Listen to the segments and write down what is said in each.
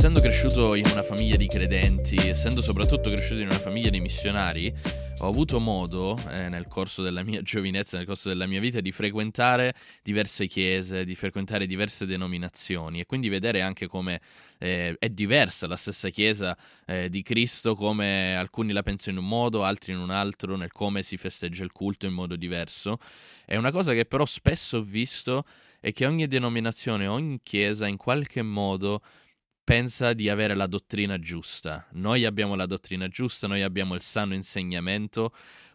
essendo cresciuto in una famiglia di credenti, essendo soprattutto cresciuto in una famiglia di missionari, ho avuto modo, eh, nel corso della mia giovinezza, nel corso della mia vita, di frequentare diverse chiese, di frequentare diverse denominazioni e quindi vedere anche come eh, è diversa la stessa chiesa eh, di Cristo, come alcuni la pensano in un modo, altri in un altro, nel come si festeggia il culto in modo diverso. È una cosa che però spesso ho visto è che ogni denominazione, ogni chiesa in qualche modo pensa di avere la dottrina giusta. Noi abbiamo la dottrina giusta, noi abbiamo il sano insegnamento,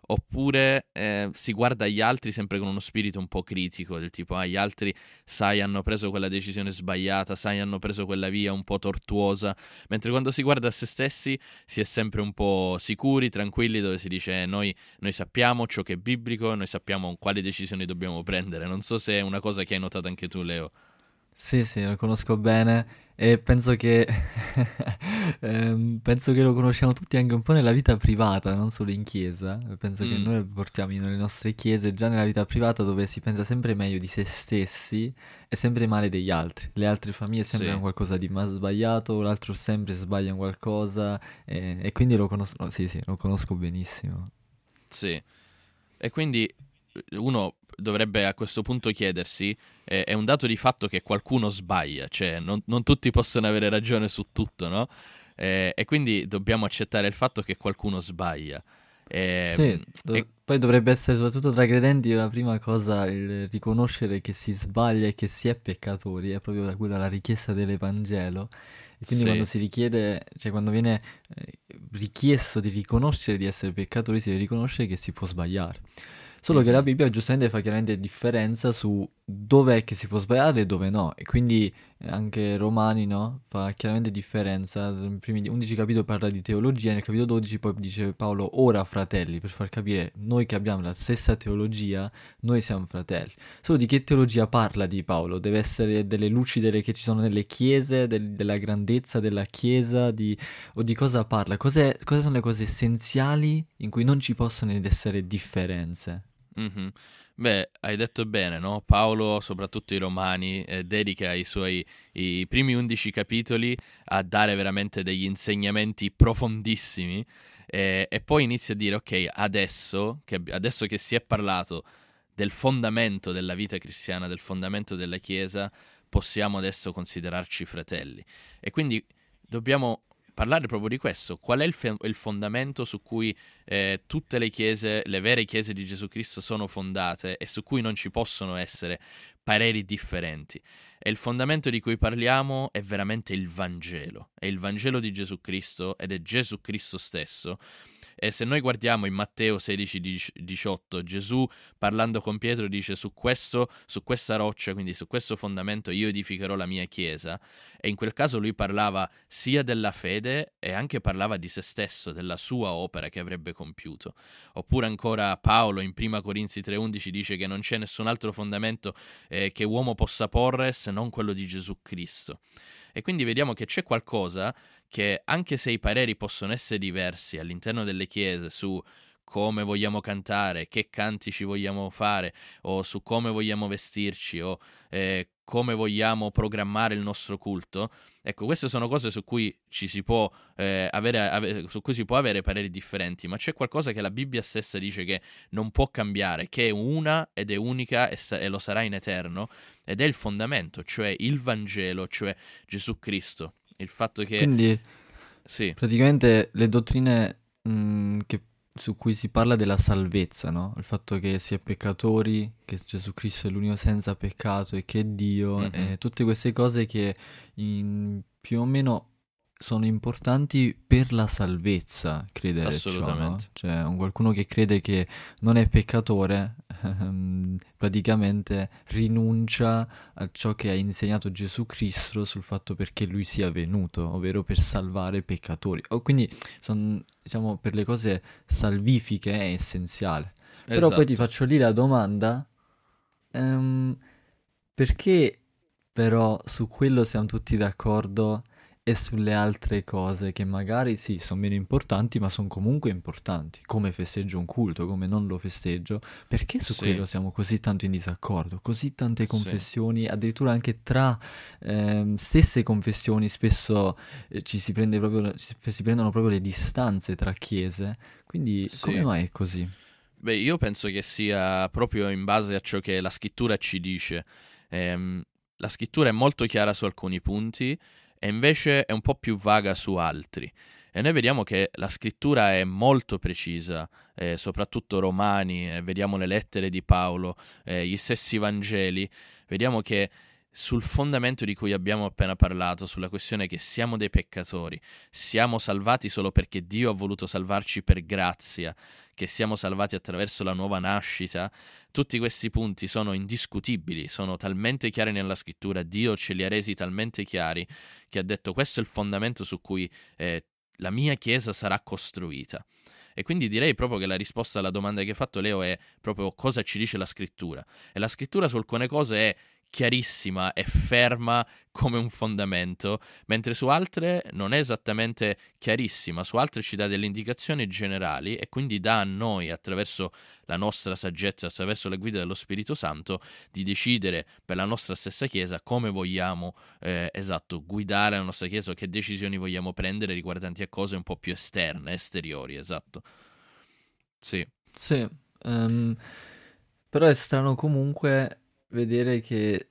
oppure eh, si guarda agli altri sempre con uno spirito un po' critico, del tipo, ah, gli altri, sai, hanno preso quella decisione sbagliata, sai, hanno preso quella via un po' tortuosa, mentre quando si guarda a se stessi si è sempre un po' sicuri, tranquilli, dove si dice, eh, noi, noi sappiamo ciò che è biblico, noi sappiamo quali decisioni dobbiamo prendere. Non so se è una cosa che hai notato anche tu, Leo. Sì, sì, lo conosco bene e penso che, ehm, penso che lo conosciamo tutti anche un po' nella vita privata, non solo in chiesa. Penso che Mm, noi lo portiamo nelle nostre chiese già nella vita privata dove si pensa sempre meglio di se stessi e sempre male degli altri. Le altre famiglie sempre sì, hanno qualcosa di ma- sbagliato, l'altro sempre sbaglia qualcosa e, e quindi lo conosco, sì, sì, lo conosco benissimo. sì. E quindi uno dovrebbe a questo punto chiedersi, eh, è un dato di fatto che qualcuno sbaglia, cioè non, non tutti possono avere ragione su tutto, no? Eh, e quindi dobbiamo accettare il fatto che qualcuno sbaglia. Sì, Ehm, do- E, poi dovrebbe essere soprattutto tra i credenti la prima cosa il riconoscere che si sbaglia e che si è peccatori, è proprio la- quella la richiesta dell'Evangelo. E quindi quando sì, si richiede, cioè quando viene eh, richiesto di riconoscere di essere peccatori, si deve riconoscere che si può sbagliare. Solo che la Bibbia giustamente fa chiaramente differenza su dove è che si può sbagliare e dove no. E quindi eh, anche Romani, no? Fa chiaramente differenza. Nei primi 11 capitoli parla di teologia, nel capitolo 12 poi dice Paolo, ora fratelli, per far capire, noi che abbiamo la stessa teologia, noi siamo fratelli. Solo di che teologia parla di Paolo? Deve essere delle luci delle che ci sono nelle chiese, del- della grandezza della chiesa, di, o di cosa parla? Cos'è- cosa sono le cose essenziali in cui non ci possono essere differenze? Mhm. Beh, hai detto bene, no? Paolo, soprattutto i Romani, eh, dedica i suoi i primi undici capitoli a dare veramente degli insegnamenti profondissimi eh, e poi inizia a dire, ok, adesso che, adesso che si è parlato del fondamento della vita cristiana, del fondamento della Chiesa, possiamo adesso considerarci fratelli. E quindi dobbiamo parlare proprio di questo. Qual è il, fe- il fondamento su cui eh, tutte le chiese, le vere chiese di Gesù Cristo sono fondate e su cui non ci possono essere pareri differenti? E il fondamento di cui parliamo è veramente il Vangelo. È il Vangelo di Gesù Cristo ed è Gesù Cristo stesso. E se noi guardiamo in Matteo 16-18, Gesù parlando con Pietro dice su questo, su questa roccia, quindi su questo fondamento io edificherò la mia chiesa. E in quel caso lui parlava sia della fede e anche parlava di se stesso, della sua opera che avrebbe compiuto. Oppure ancora Paolo in 1 Corinzi 3:11 dice che non c'è nessun altro fondamento eh, che uomo possa porre se non quello di Gesù Cristo. E quindi vediamo che c'è qualcosa che anche se i pareri possono essere diversi all'interno delle chiese su come vogliamo cantare, che cantici vogliamo fare, o su come vogliamo vestirci, o eh, come vogliamo programmare il nostro culto, ecco, queste sono cose su cui ci si può, eh, avere, ave- su cui si può avere pareri differenti, ma c'è qualcosa che la Bibbia stessa dice che non può cambiare, che è una ed è unica e, sa- e lo sarà in eterno, ed è il fondamento, cioè il Vangelo, cioè Gesù Cristo. Il fatto che, Quindi sì, praticamente le dottrine mh, che- su cui si parla della salvezza, no? Il fatto che si è peccatori, che Gesù Cristo è l'unico senza peccato e che è Dio, mhm, e tutte queste cose che in- più o meno sono importanti per la salvezza, credere ciò, no? assolutamente. Cioè, un qualcuno che crede che non è peccatore, ehm, praticamente rinuncia a ciò che ha insegnato Gesù Cristo sul fatto perché lui sia venuto, ovvero per salvare peccatori. O quindi, son- diciamo, per le cose salvifiche è essenziale. Però poi ti Esatto. faccio lì la domanda, ehm, perché però su quello siamo tutti d'accordo e sulle altre cose che magari sì, sono meno importanti, ma sono comunque importanti, come festeggio un culto, come non lo festeggio, perché su Sì, quello siamo così tanto in disaccordo? Così tante sì, confessioni, addirittura anche tra ehm, stesse confessioni, spesso eh, ci si prende proprio, ci si prendono proprio le distanze tra chiese, quindi come sì. mai è così? Beh, io penso che sia proprio in base a ciò che la scrittura ci dice. Ehm, la scrittura è molto chiara su alcuni punti e invece è un po' più vaga su altri. E noi vediamo che la scrittura è molto precisa, eh, soprattutto Romani, eh, vediamo le lettere di Paolo, eh, gli stessi Vangeli, vediamo che sul fondamento di cui abbiamo appena parlato, sulla questione che siamo dei peccatori, siamo salvati solo perché Dio ha voluto salvarci per grazia, che siamo salvati attraverso la nuova nascita, tutti questi punti sono indiscutibili, sono talmente chiari nella scrittura, Dio ce li ha resi talmente chiari che ha detto questo è il fondamento su cui eh, la mia chiesa sarà costruita. E quindi direi proprio che la risposta alla domanda che hai fatto Leo è proprio cosa ci dice la scrittura. E la scrittura su alcune cose è chiarissima e ferma come un fondamento, mentre su altre non è esattamente chiarissima, su altre ci dà delle indicazioni generali e quindi dà a noi, attraverso la nostra saggezza, attraverso la guida dello Spirito Santo, di decidere per la nostra stessa Chiesa come vogliamo, eh, esatto, guidare la nostra Chiesa, che decisioni vogliamo prendere riguardanti a cose un po' più esterne, esteriori, esatto. Sì, Sì, ehm, però è strano comunque vedere che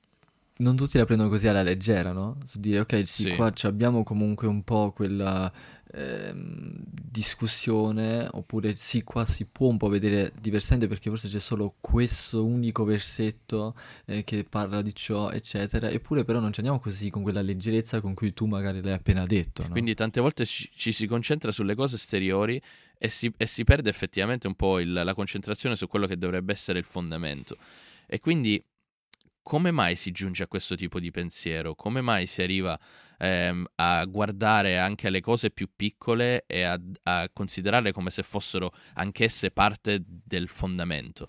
non tutti la prendono così alla leggera, no? Su dire, ok, sì, sì, qua abbiamo comunque un po' quella ehm, discussione, oppure sì, qua si può un po' vedere diversamente perché forse c'è solo questo unico versetto eh, che parla di ciò, eccetera, eppure però non ci andiamo così con quella leggerezza con cui tu magari l'hai appena detto, no? Quindi tante volte ci, ci si concentra sulle cose esteriori e si, e si perde effettivamente un po' il- la concentrazione su quello che dovrebbe essere il fondamento. E quindi come mai si giunge a questo tipo di pensiero? Come mai si arriva ehm, a guardare anche alle cose più piccole e a, a considerarle come se fossero anch'esse parte del fondamento?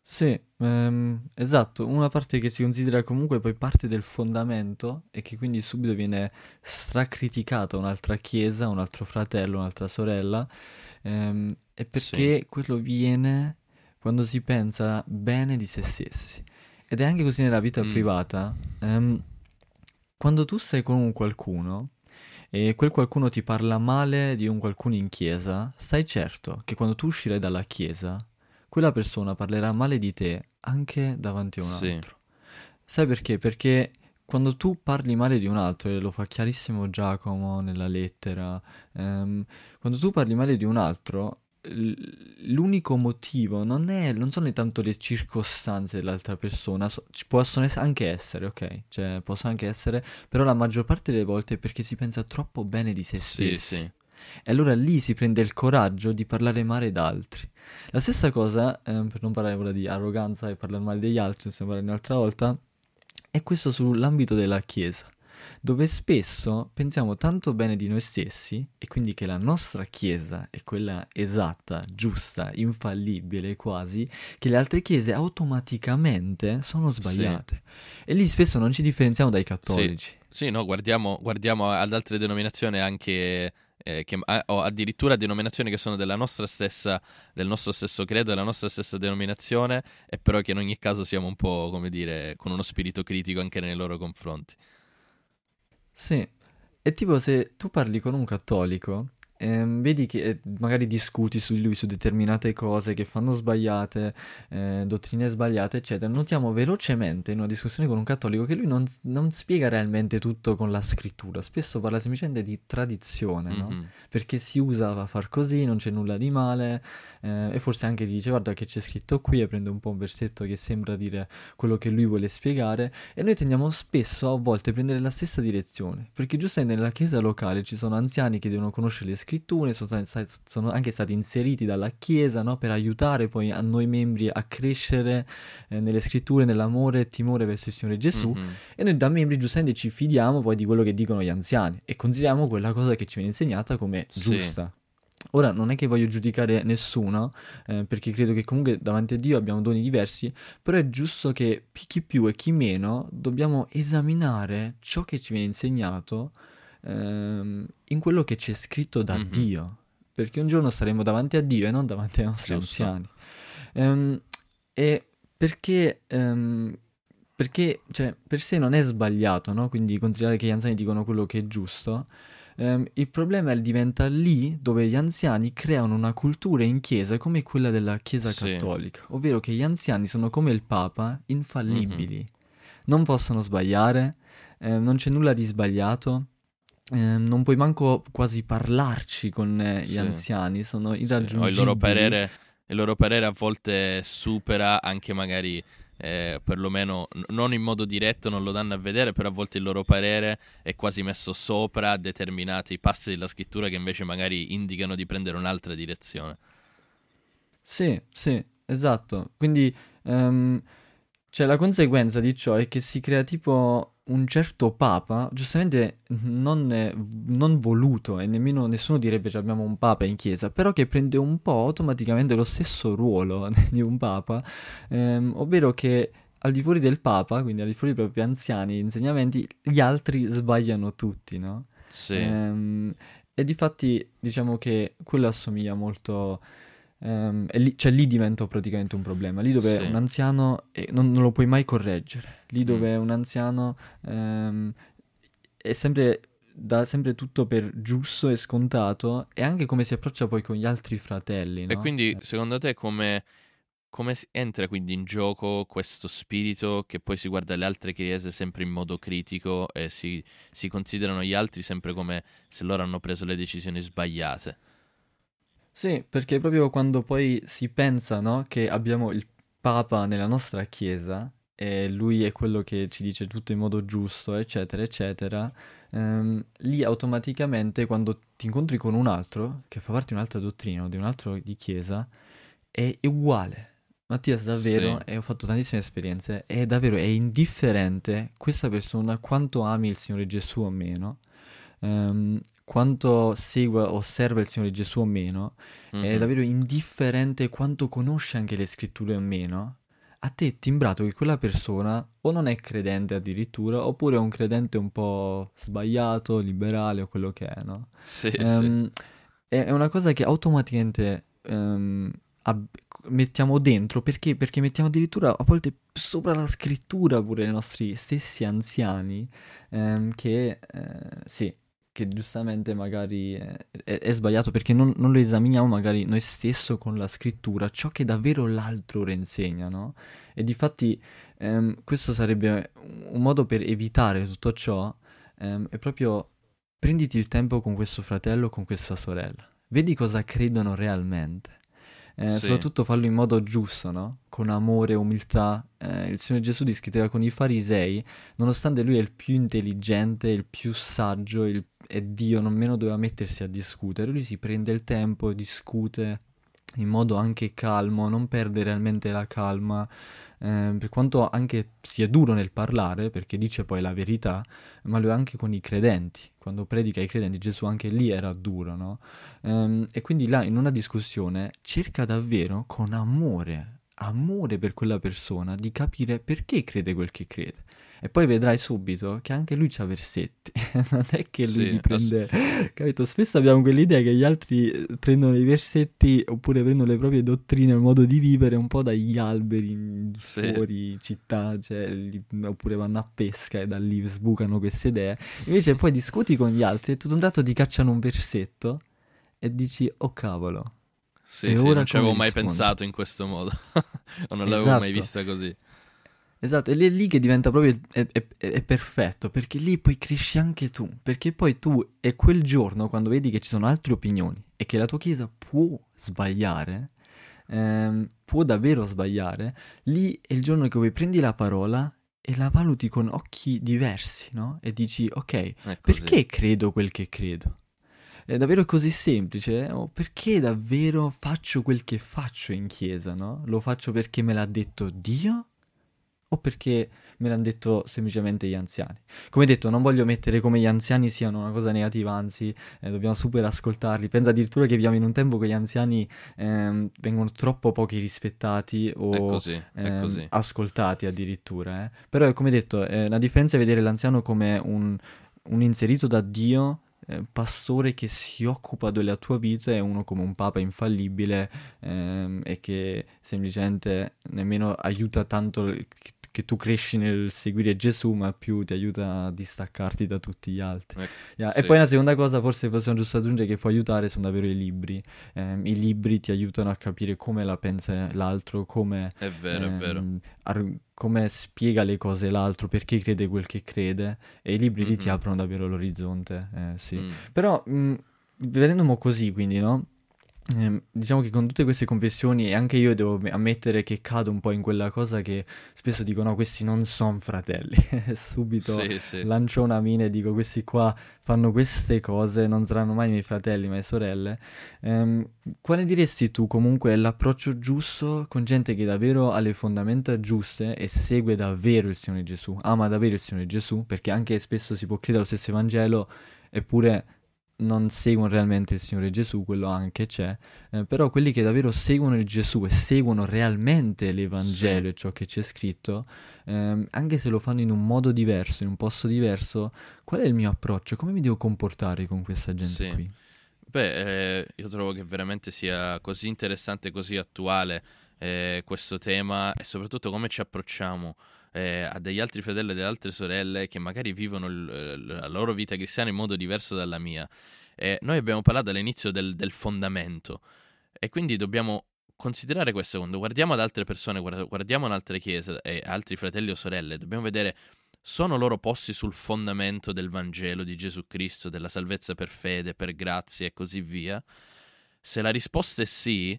Sì, ehm, esatto, una parte che si considera comunque poi parte del fondamento e che quindi subito viene stracriticata un'altra chiesa, un altro fratello, un'altra sorella, ehm, è Sì. perché quello viene quando si pensa bene di se stessi. Ed è anche così nella vita Mm, privata. ehm, quando tu sei con un qualcuno e quel qualcuno ti parla male di un qualcuno in chiesa, stai certo che quando tu uscirai dalla chiesa, quella persona parlerà male di te anche davanti a un sì. altro. Sai perché? Perché quando tu parli male di un altro, e lo fa chiarissimo Giacomo nella lettera, ehm, quando tu parli male di un altro, l'unico motivo non è, non sono tanto le circostanze dell'altra persona, so- ci possono ess- anche essere, ok? Cioè, possono anche essere, però la maggior parte delle volte è perché si pensa troppo bene di se stessi. sì. E allora lì si prende il coraggio di parlare male d'altri. La stessa cosa, ehm, per non parlare di arroganza e parlare male degli altri, se ne parla un'altra volta, è questo sull'ambito della Chiesa, dove spesso pensiamo tanto bene di noi stessi e quindi che la nostra Chiesa è quella esatta, giusta, infallibile quasi, che le altre Chiese automaticamente sono Sì. sbagliate. E lì spesso non ci differenziamo dai Sì, cattolici. sì, no, guardiamo, guardiamo ad altre denominazioni anche, eh, che, ah, o addirittura denominazioni che sono della nostra stessa, del nostro stesso credo, della nostra stessa denominazione, e però che in ogni caso siamo un po', come dire, con uno spirito critico anche nei loro confronti. Sì, è tipo se tu parli con un cattolico, ehm, vedi che eh, magari discuti su di lui, su determinate cose che fanno sbagliate, eh, dottrine sbagliate, eccetera. Notiamo velocemente in una discussione con un cattolico che lui non, non spiega realmente tutto con la scrittura, spesso parla semplicemente di tradizione, no? Mhm, Perché si usava a far così, non c'è nulla di male, eh, e forse anche dice guarda che c'è scritto qui e prende un po' un versetto che sembra dire quello che lui vuole spiegare. E noi tendiamo spesso a volte a prendere la stessa direzione, perché giustamente nella chiesa locale ci sono anziani che devono conoscere le scritture, sono, stati- sono anche stati inseriti dalla chiesa, no, per aiutare poi a noi membri a crescere eh, nelle scritture, nell'amore e timore verso il Signore Gesù. mhm, E noi da membri giustamente ci fidiamo poi di quello che dicono gli anziani e consideriamo quella cosa che ci viene insegnata come Sì, giusta. Ora, non è che voglio giudicare nessuno, eh, perché credo che comunque davanti a Dio abbiamo doni diversi, però è giusto che chi più e chi meno dobbiamo esaminare ciò che ci viene insegnato ehm, in quello che c'è scritto da Mhm. Dio, perché un giorno saremo davanti a Dio e non davanti ai nostri Giusto. anziani. Ehm, e perché, ehm, perché cioè, per sé non è sbagliato, no? Quindi considerare che gli anziani dicono quello che è giusto. Ehm, il problema è- diventa lì dove gli anziani creano una cultura in chiesa come quella della Chiesa Sì. cattolica, ovvero che gli anziani sono come il Papa, infallibili, Mhm. non possono sbagliare, ehm, non c'è nulla di sbagliato, ehm, non puoi manco quasi parlarci con eh, gli Sì. anziani, sono Sì, irraggiungibili. O il loro parere, il loro parere a volte supera anche magari, eh, perlomeno non in modo diretto, non lo danno a vedere, però a volte il loro parere è quasi messo sopra determinati passi della scrittura che invece magari indicano di prendere un'altra direzione. Sì, sì, esatto. Quindi, ehm, cioè, la conseguenza di ciò è che si crea tipo un certo papa, giustamente non, eh, non voluto, e nemmeno nessuno direbbe che abbiamo un papa in chiesa, però che prende un po' automaticamente lo stesso ruolo di un papa, ehm, ovvero che al di fuori del papa, quindi al di fuori dei propri anziani insegnamenti, gli altri sbagliano tutti, no? Sì, Ehm, e difatti diciamo che quello assomiglia molto... e lì, cioè lì diventa praticamente un problema. Lì dove Sì. un anziano eh, non, non lo puoi mai correggere. Lì dove Mm. un anziano ehm, è sempre, dà sempre tutto per giusto e scontato e anche come si approccia poi con gli altri fratelli, E no? quindi secondo te come, come entra quindi in gioco questo spirito che poi si guarda le altre chiese sempre in modo critico e si, si considerano gli altri sempre come se loro hanno preso le decisioni sbagliate? Sì, perché proprio quando poi si pensa, no, che abbiamo il Papa nella nostra Chiesa e lui è quello che ci dice tutto in modo giusto, eccetera, eccetera, ehm, lì automaticamente quando ti incontri con un altro che fa parte di un'altra dottrina o di un altro di Chiesa, è uguale. Mattias, davvero, Sì. e ho fatto tantissime esperienze, è davvero, è indifferente questa persona quanto ami il Signore Gesù o meno, ehm, quanto segua o osserva il Signore Gesù o meno, è Mhm. davvero indifferente quanto conosce anche le scritture o meno, a te è timbrato che quella persona o non è credente addirittura, oppure è un credente un po' sbagliato, liberale o quello che è, no? Sì, sì. Ehm, è una cosa che automaticamente ehm, ab- mettiamo dentro perché? Perché mettiamo addirittura a volte sopra la scrittura pure i nostri stessi anziani ehm, che eh, sì, che giustamente magari è, è sbagliato perché non, non lo esaminiamo magari noi stesso con la scrittura, ciò che davvero l'altro reinsegna, no? E difatti ehm, questo sarebbe un modo per evitare tutto ciò, ehm, è proprio prenditi il tempo con questo fratello con questa sorella, vedi cosa credono realmente. Eh, Sì. Soprattutto farlo in modo giusto, no? Con amore, umiltà. Eh, il Signore Gesù discuteva con i farisei, nonostante lui è il più intelligente, il più saggio, il- e Dio nemmeno doveva mettersi a discutere, lui si prende il tempo, discute in modo anche calmo, non perde realmente la calma, eh, per quanto anche sia duro nel parlare, perché dice poi la verità, ma lo è anche con i credenti. Quando predica ai credenti, Gesù anche lì era duro, no? Ehm, e quindi là in una discussione cerca davvero con amore, amore per quella persona, di capire perché crede quel che crede. E poi vedrai subito che anche lui c'ha versetti, non è che lui Sì, li prende, capito? Spesso abbiamo quell'idea che gli altri eh, prendono i versetti oppure prendono le proprie dottrine, il modo di vivere un po' dagli alberi Sì. fuori città, cioè, li- oppure vanno a pesca e da lì sbucano queste idee. Invece poi discuti con gli altri e tutto un tratto ti cacciano un versetto e dici, oh cavolo. Sì, sì, non ci avevo come mai pensato in questo modo. non l'avevo mai Esatto. vista così. Esatto, ed è lì che diventa proprio è, è- è perfetto, perché lì poi cresci anche tu, perché poi tu è quel giorno quando vedi che ci sono altre opinioni e che la tua chiesa può sbagliare, ehm, può davvero sbagliare, lì è il giorno che poi prendi la parola e la valuti con occhi diversi, no? E dici, ok, perché credo quel che credo? È davvero così semplice? eh? O perché davvero faccio quel che faccio in chiesa, no? Lo faccio perché me l'ha detto Dio? O perché me l'hanno detto semplicemente gli anziani? Come detto, non voglio mettere come gli anziani siano una cosa negativa, anzi, eh, dobbiamo super ascoltarli. Penso addirittura che viviamo in un tempo che gli anziani ehm, vengono troppo pochi rispettati o È così, è ehm, così. ascoltati addirittura. eh. Però, come detto, è una differenza è vedere l'anziano come un, un inserito da Dio eh, pastore che si occupa della tua vita è uno come un papa infallibile ehm, e che semplicemente nemmeno aiuta tanto che, tu cresci nel seguire Gesù, ma più ti aiuta a distaccarti da tutti gli altri. Eh, yeah. sì. E poi una seconda cosa, forse possiamo giusto aggiungere, che può aiutare sono davvero i libri. Eh, I libri ti aiutano a capire come la pensa l'altro, come... Vero, ehm. Ar- come spiega le cose l'altro, perché crede quel che crede, e i libri mm-hmm. lì ti aprono davvero l'orizzonte, eh, sì. Mm. Però, mh, vedendo così, quindi, no? Eh, diciamo che con tutte queste confessioni, e anche io devo ammettere che cado un po' in quella cosa che spesso dico: no, questi non sono fratelli. Subito sì, sì. lancio una mina e dico: questi qua fanno queste cose, non saranno mai miei fratelli, ma sorelle. Eh, quale diresti tu comunque è l'approccio giusto con gente che davvero ha le fondamenta giuste e segue davvero il Signore Gesù, ama davvero il Signore Gesù? Perché anche spesso si può credere allo stesso Evangelo, eppure non seguono realmente il Signore Gesù, quello anche c'è, eh, però quelli che davvero seguono il Gesù e seguono realmente l'Evangelo sì. e ciò che c'è scritto, eh, anche se lo fanno in un modo diverso, in un posto diverso, qual è il mio approccio? Come mi devo comportare con questa gente sì. qui? Beh, eh, io trovo che veramente sia così interessante, così attuale eh, questo tema e soprattutto come ci approcciamo eh, a degli altri fratelli e delle altre sorelle che magari vivono il, la loro vita cristiana in modo diverso dalla mia. Eh, noi abbiamo parlato all'inizio del, del, fondamento e quindi dobbiamo considerare questo quando guardiamo ad altre persone, guardiamo ad altre chiese e altri fratelli o sorelle, dobbiamo vedere sono loro posti sul fondamento del Vangelo di Gesù Cristo, della salvezza per fede, per grazia e così via? Se la risposta è sì,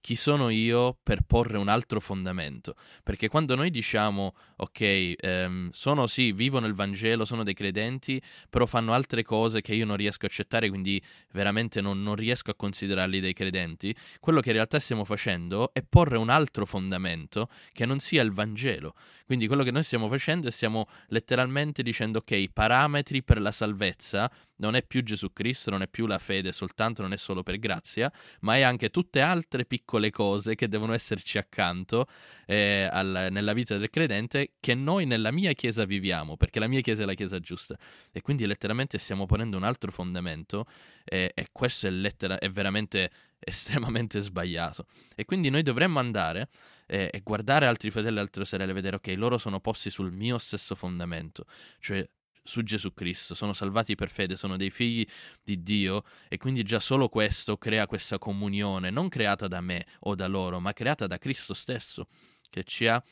chi sono io per porre un altro fondamento? Perché quando noi diciamo, ok, ehm, sono sì, vivono il Vangelo, sono dei credenti, però fanno altre cose che io non riesco a accettare, quindi veramente non, non riesco a considerarli dei credenti, quello che in realtà stiamo facendo è porre un altro fondamento che non sia il Vangelo. Quindi quello che noi stiamo facendo è stiamo letteralmente dicendo, ok, i parametri per la salvezza non è più Gesù Cristo, non è più la fede soltanto, non è solo per grazia, ma è anche tutte altre piccole cose che devono esserci accanto eh, al, nella vita del credente che noi nella mia chiesa viviamo, perché la mia chiesa è la chiesa giusta. E quindi letteralmente stiamo ponendo un altro fondamento eh, e questo è, lettera- è veramente estremamente sbagliato. E quindi noi dovremmo andare eh, e guardare altri fratelli e altre sorelle e vedere, ok, loro sono posti sul mio stesso fondamento, cioè su Gesù Cristo, sono salvati per fede, sono dei figli di Dio e quindi già solo questo crea questa comunione, non creata da me o da loro, ma creata da Cristo stesso, che ci ha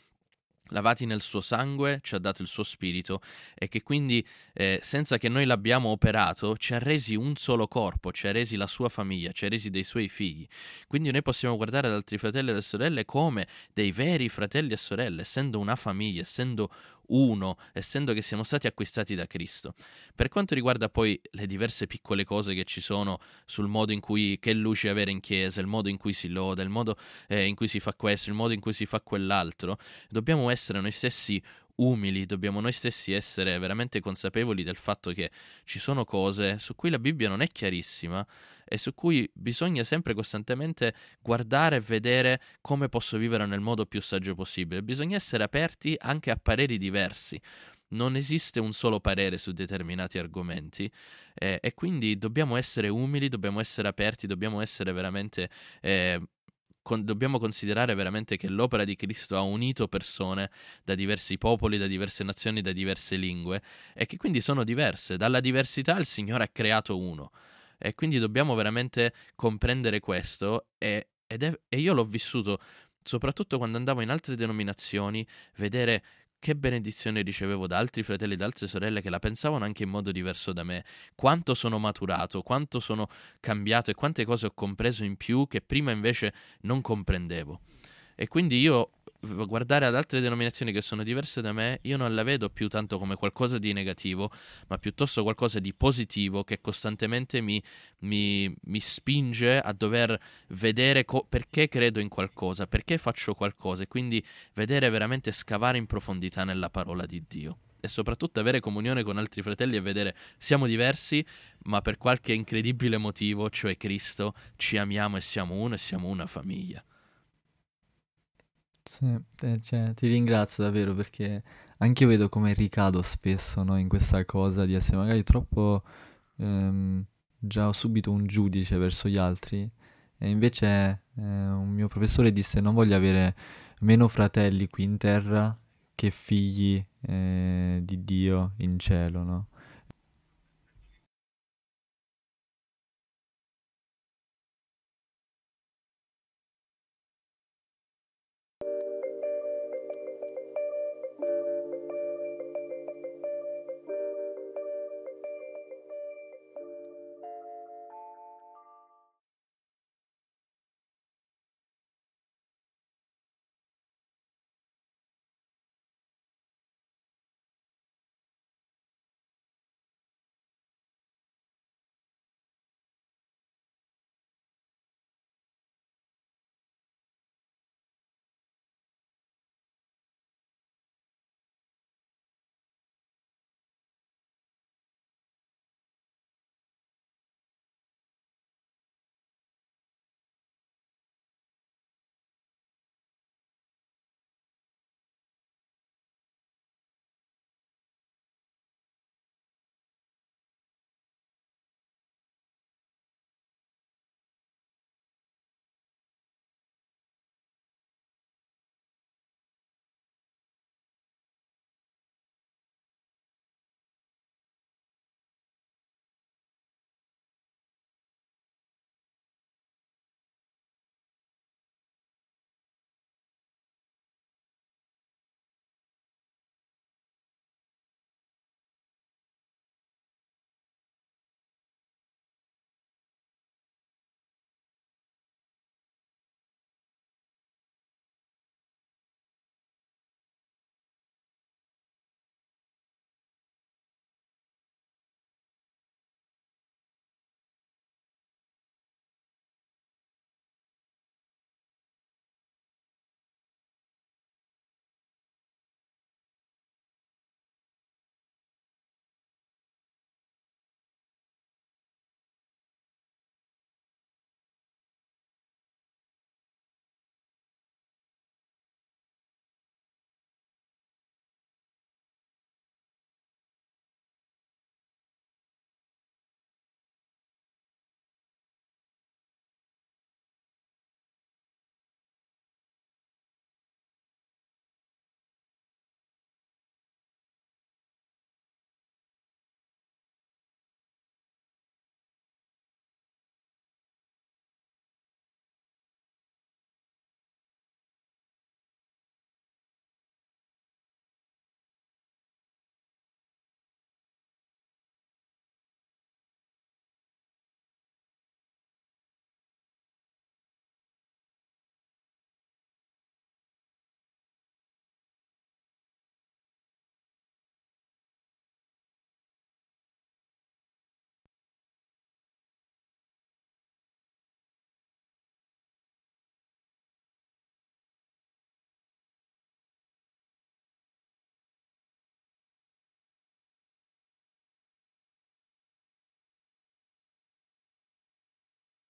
lavati nel suo sangue, ci ha dato il suo spirito e che quindi eh, senza che noi l'abbiamo operato ci ha resi un solo corpo, ci ha resi la sua famiglia, ci ha resi dei suoi figli. Quindi noi possiamo guardare ad altri fratelli e sorelle come dei veri fratelli e sorelle, essendo una famiglia, essendo uno, essendo che siamo stati acquistati da Cristo. Per quanto riguarda poi le diverse piccole cose che ci sono sul modo in cui che luce avere in chiesa, il modo in cui si loda, il modo eh, in cui si fa questo, il modo in cui si fa quell'altro, dobbiamo essere noi stessi umili, dobbiamo noi stessi essere veramente consapevoli del fatto che ci sono cose su cui la Bibbia non è chiarissima e su cui bisogna sempre costantemente guardare e vedere come posso vivere nel modo più saggio possibile. Bisogna essere aperti anche a pareri diversi. Non esiste un solo parere su determinati argomenti eh, e quindi dobbiamo essere umili, dobbiamo essere aperti, dobbiamo essere veramente eh, con, dobbiamo considerare veramente che l'opera di Cristo ha unito persone da diversi popoli, da diverse nazioni, da diverse lingue e che quindi sono diverse. Dalla diversità il Signore ha creato uno. E quindi dobbiamo veramente comprendere questo e, è, e io l'ho vissuto soprattutto quando andavo in altre denominazioni, vedere che benedizione ricevevo da altri fratelli e da altre sorelle che la pensavano anche in modo diverso da me, quanto sono maturato, quanto sono cambiato e quante cose ho compreso in più che prima invece non comprendevo. E quindi io guardare ad altre denominazioni che sono diverse da me, io non la vedo più tanto come qualcosa di negativo, ma piuttosto qualcosa di positivo che costantemente mi, mi, mi spinge a dover vedere co- perché credo in qualcosa, perché faccio qualcosa e quindi vedere veramente scavare in profondità nella parola di Dio. E soprattutto avere comunione con altri fratelli e vedere siamo diversi, ma per qualche incredibile motivo, cioè Cristo, ci amiamo e siamo uno e siamo una famiglia. Sì, eh, cioè, ti ringrazio davvero perché anche io vedo come ricado spesso no, in questa cosa di essere magari troppo ehm, già subito un giudice verso gli altri e invece eh, un mio professore disse non voglio avere meno fratelli qui in terra che figli eh, di Dio in cielo, no?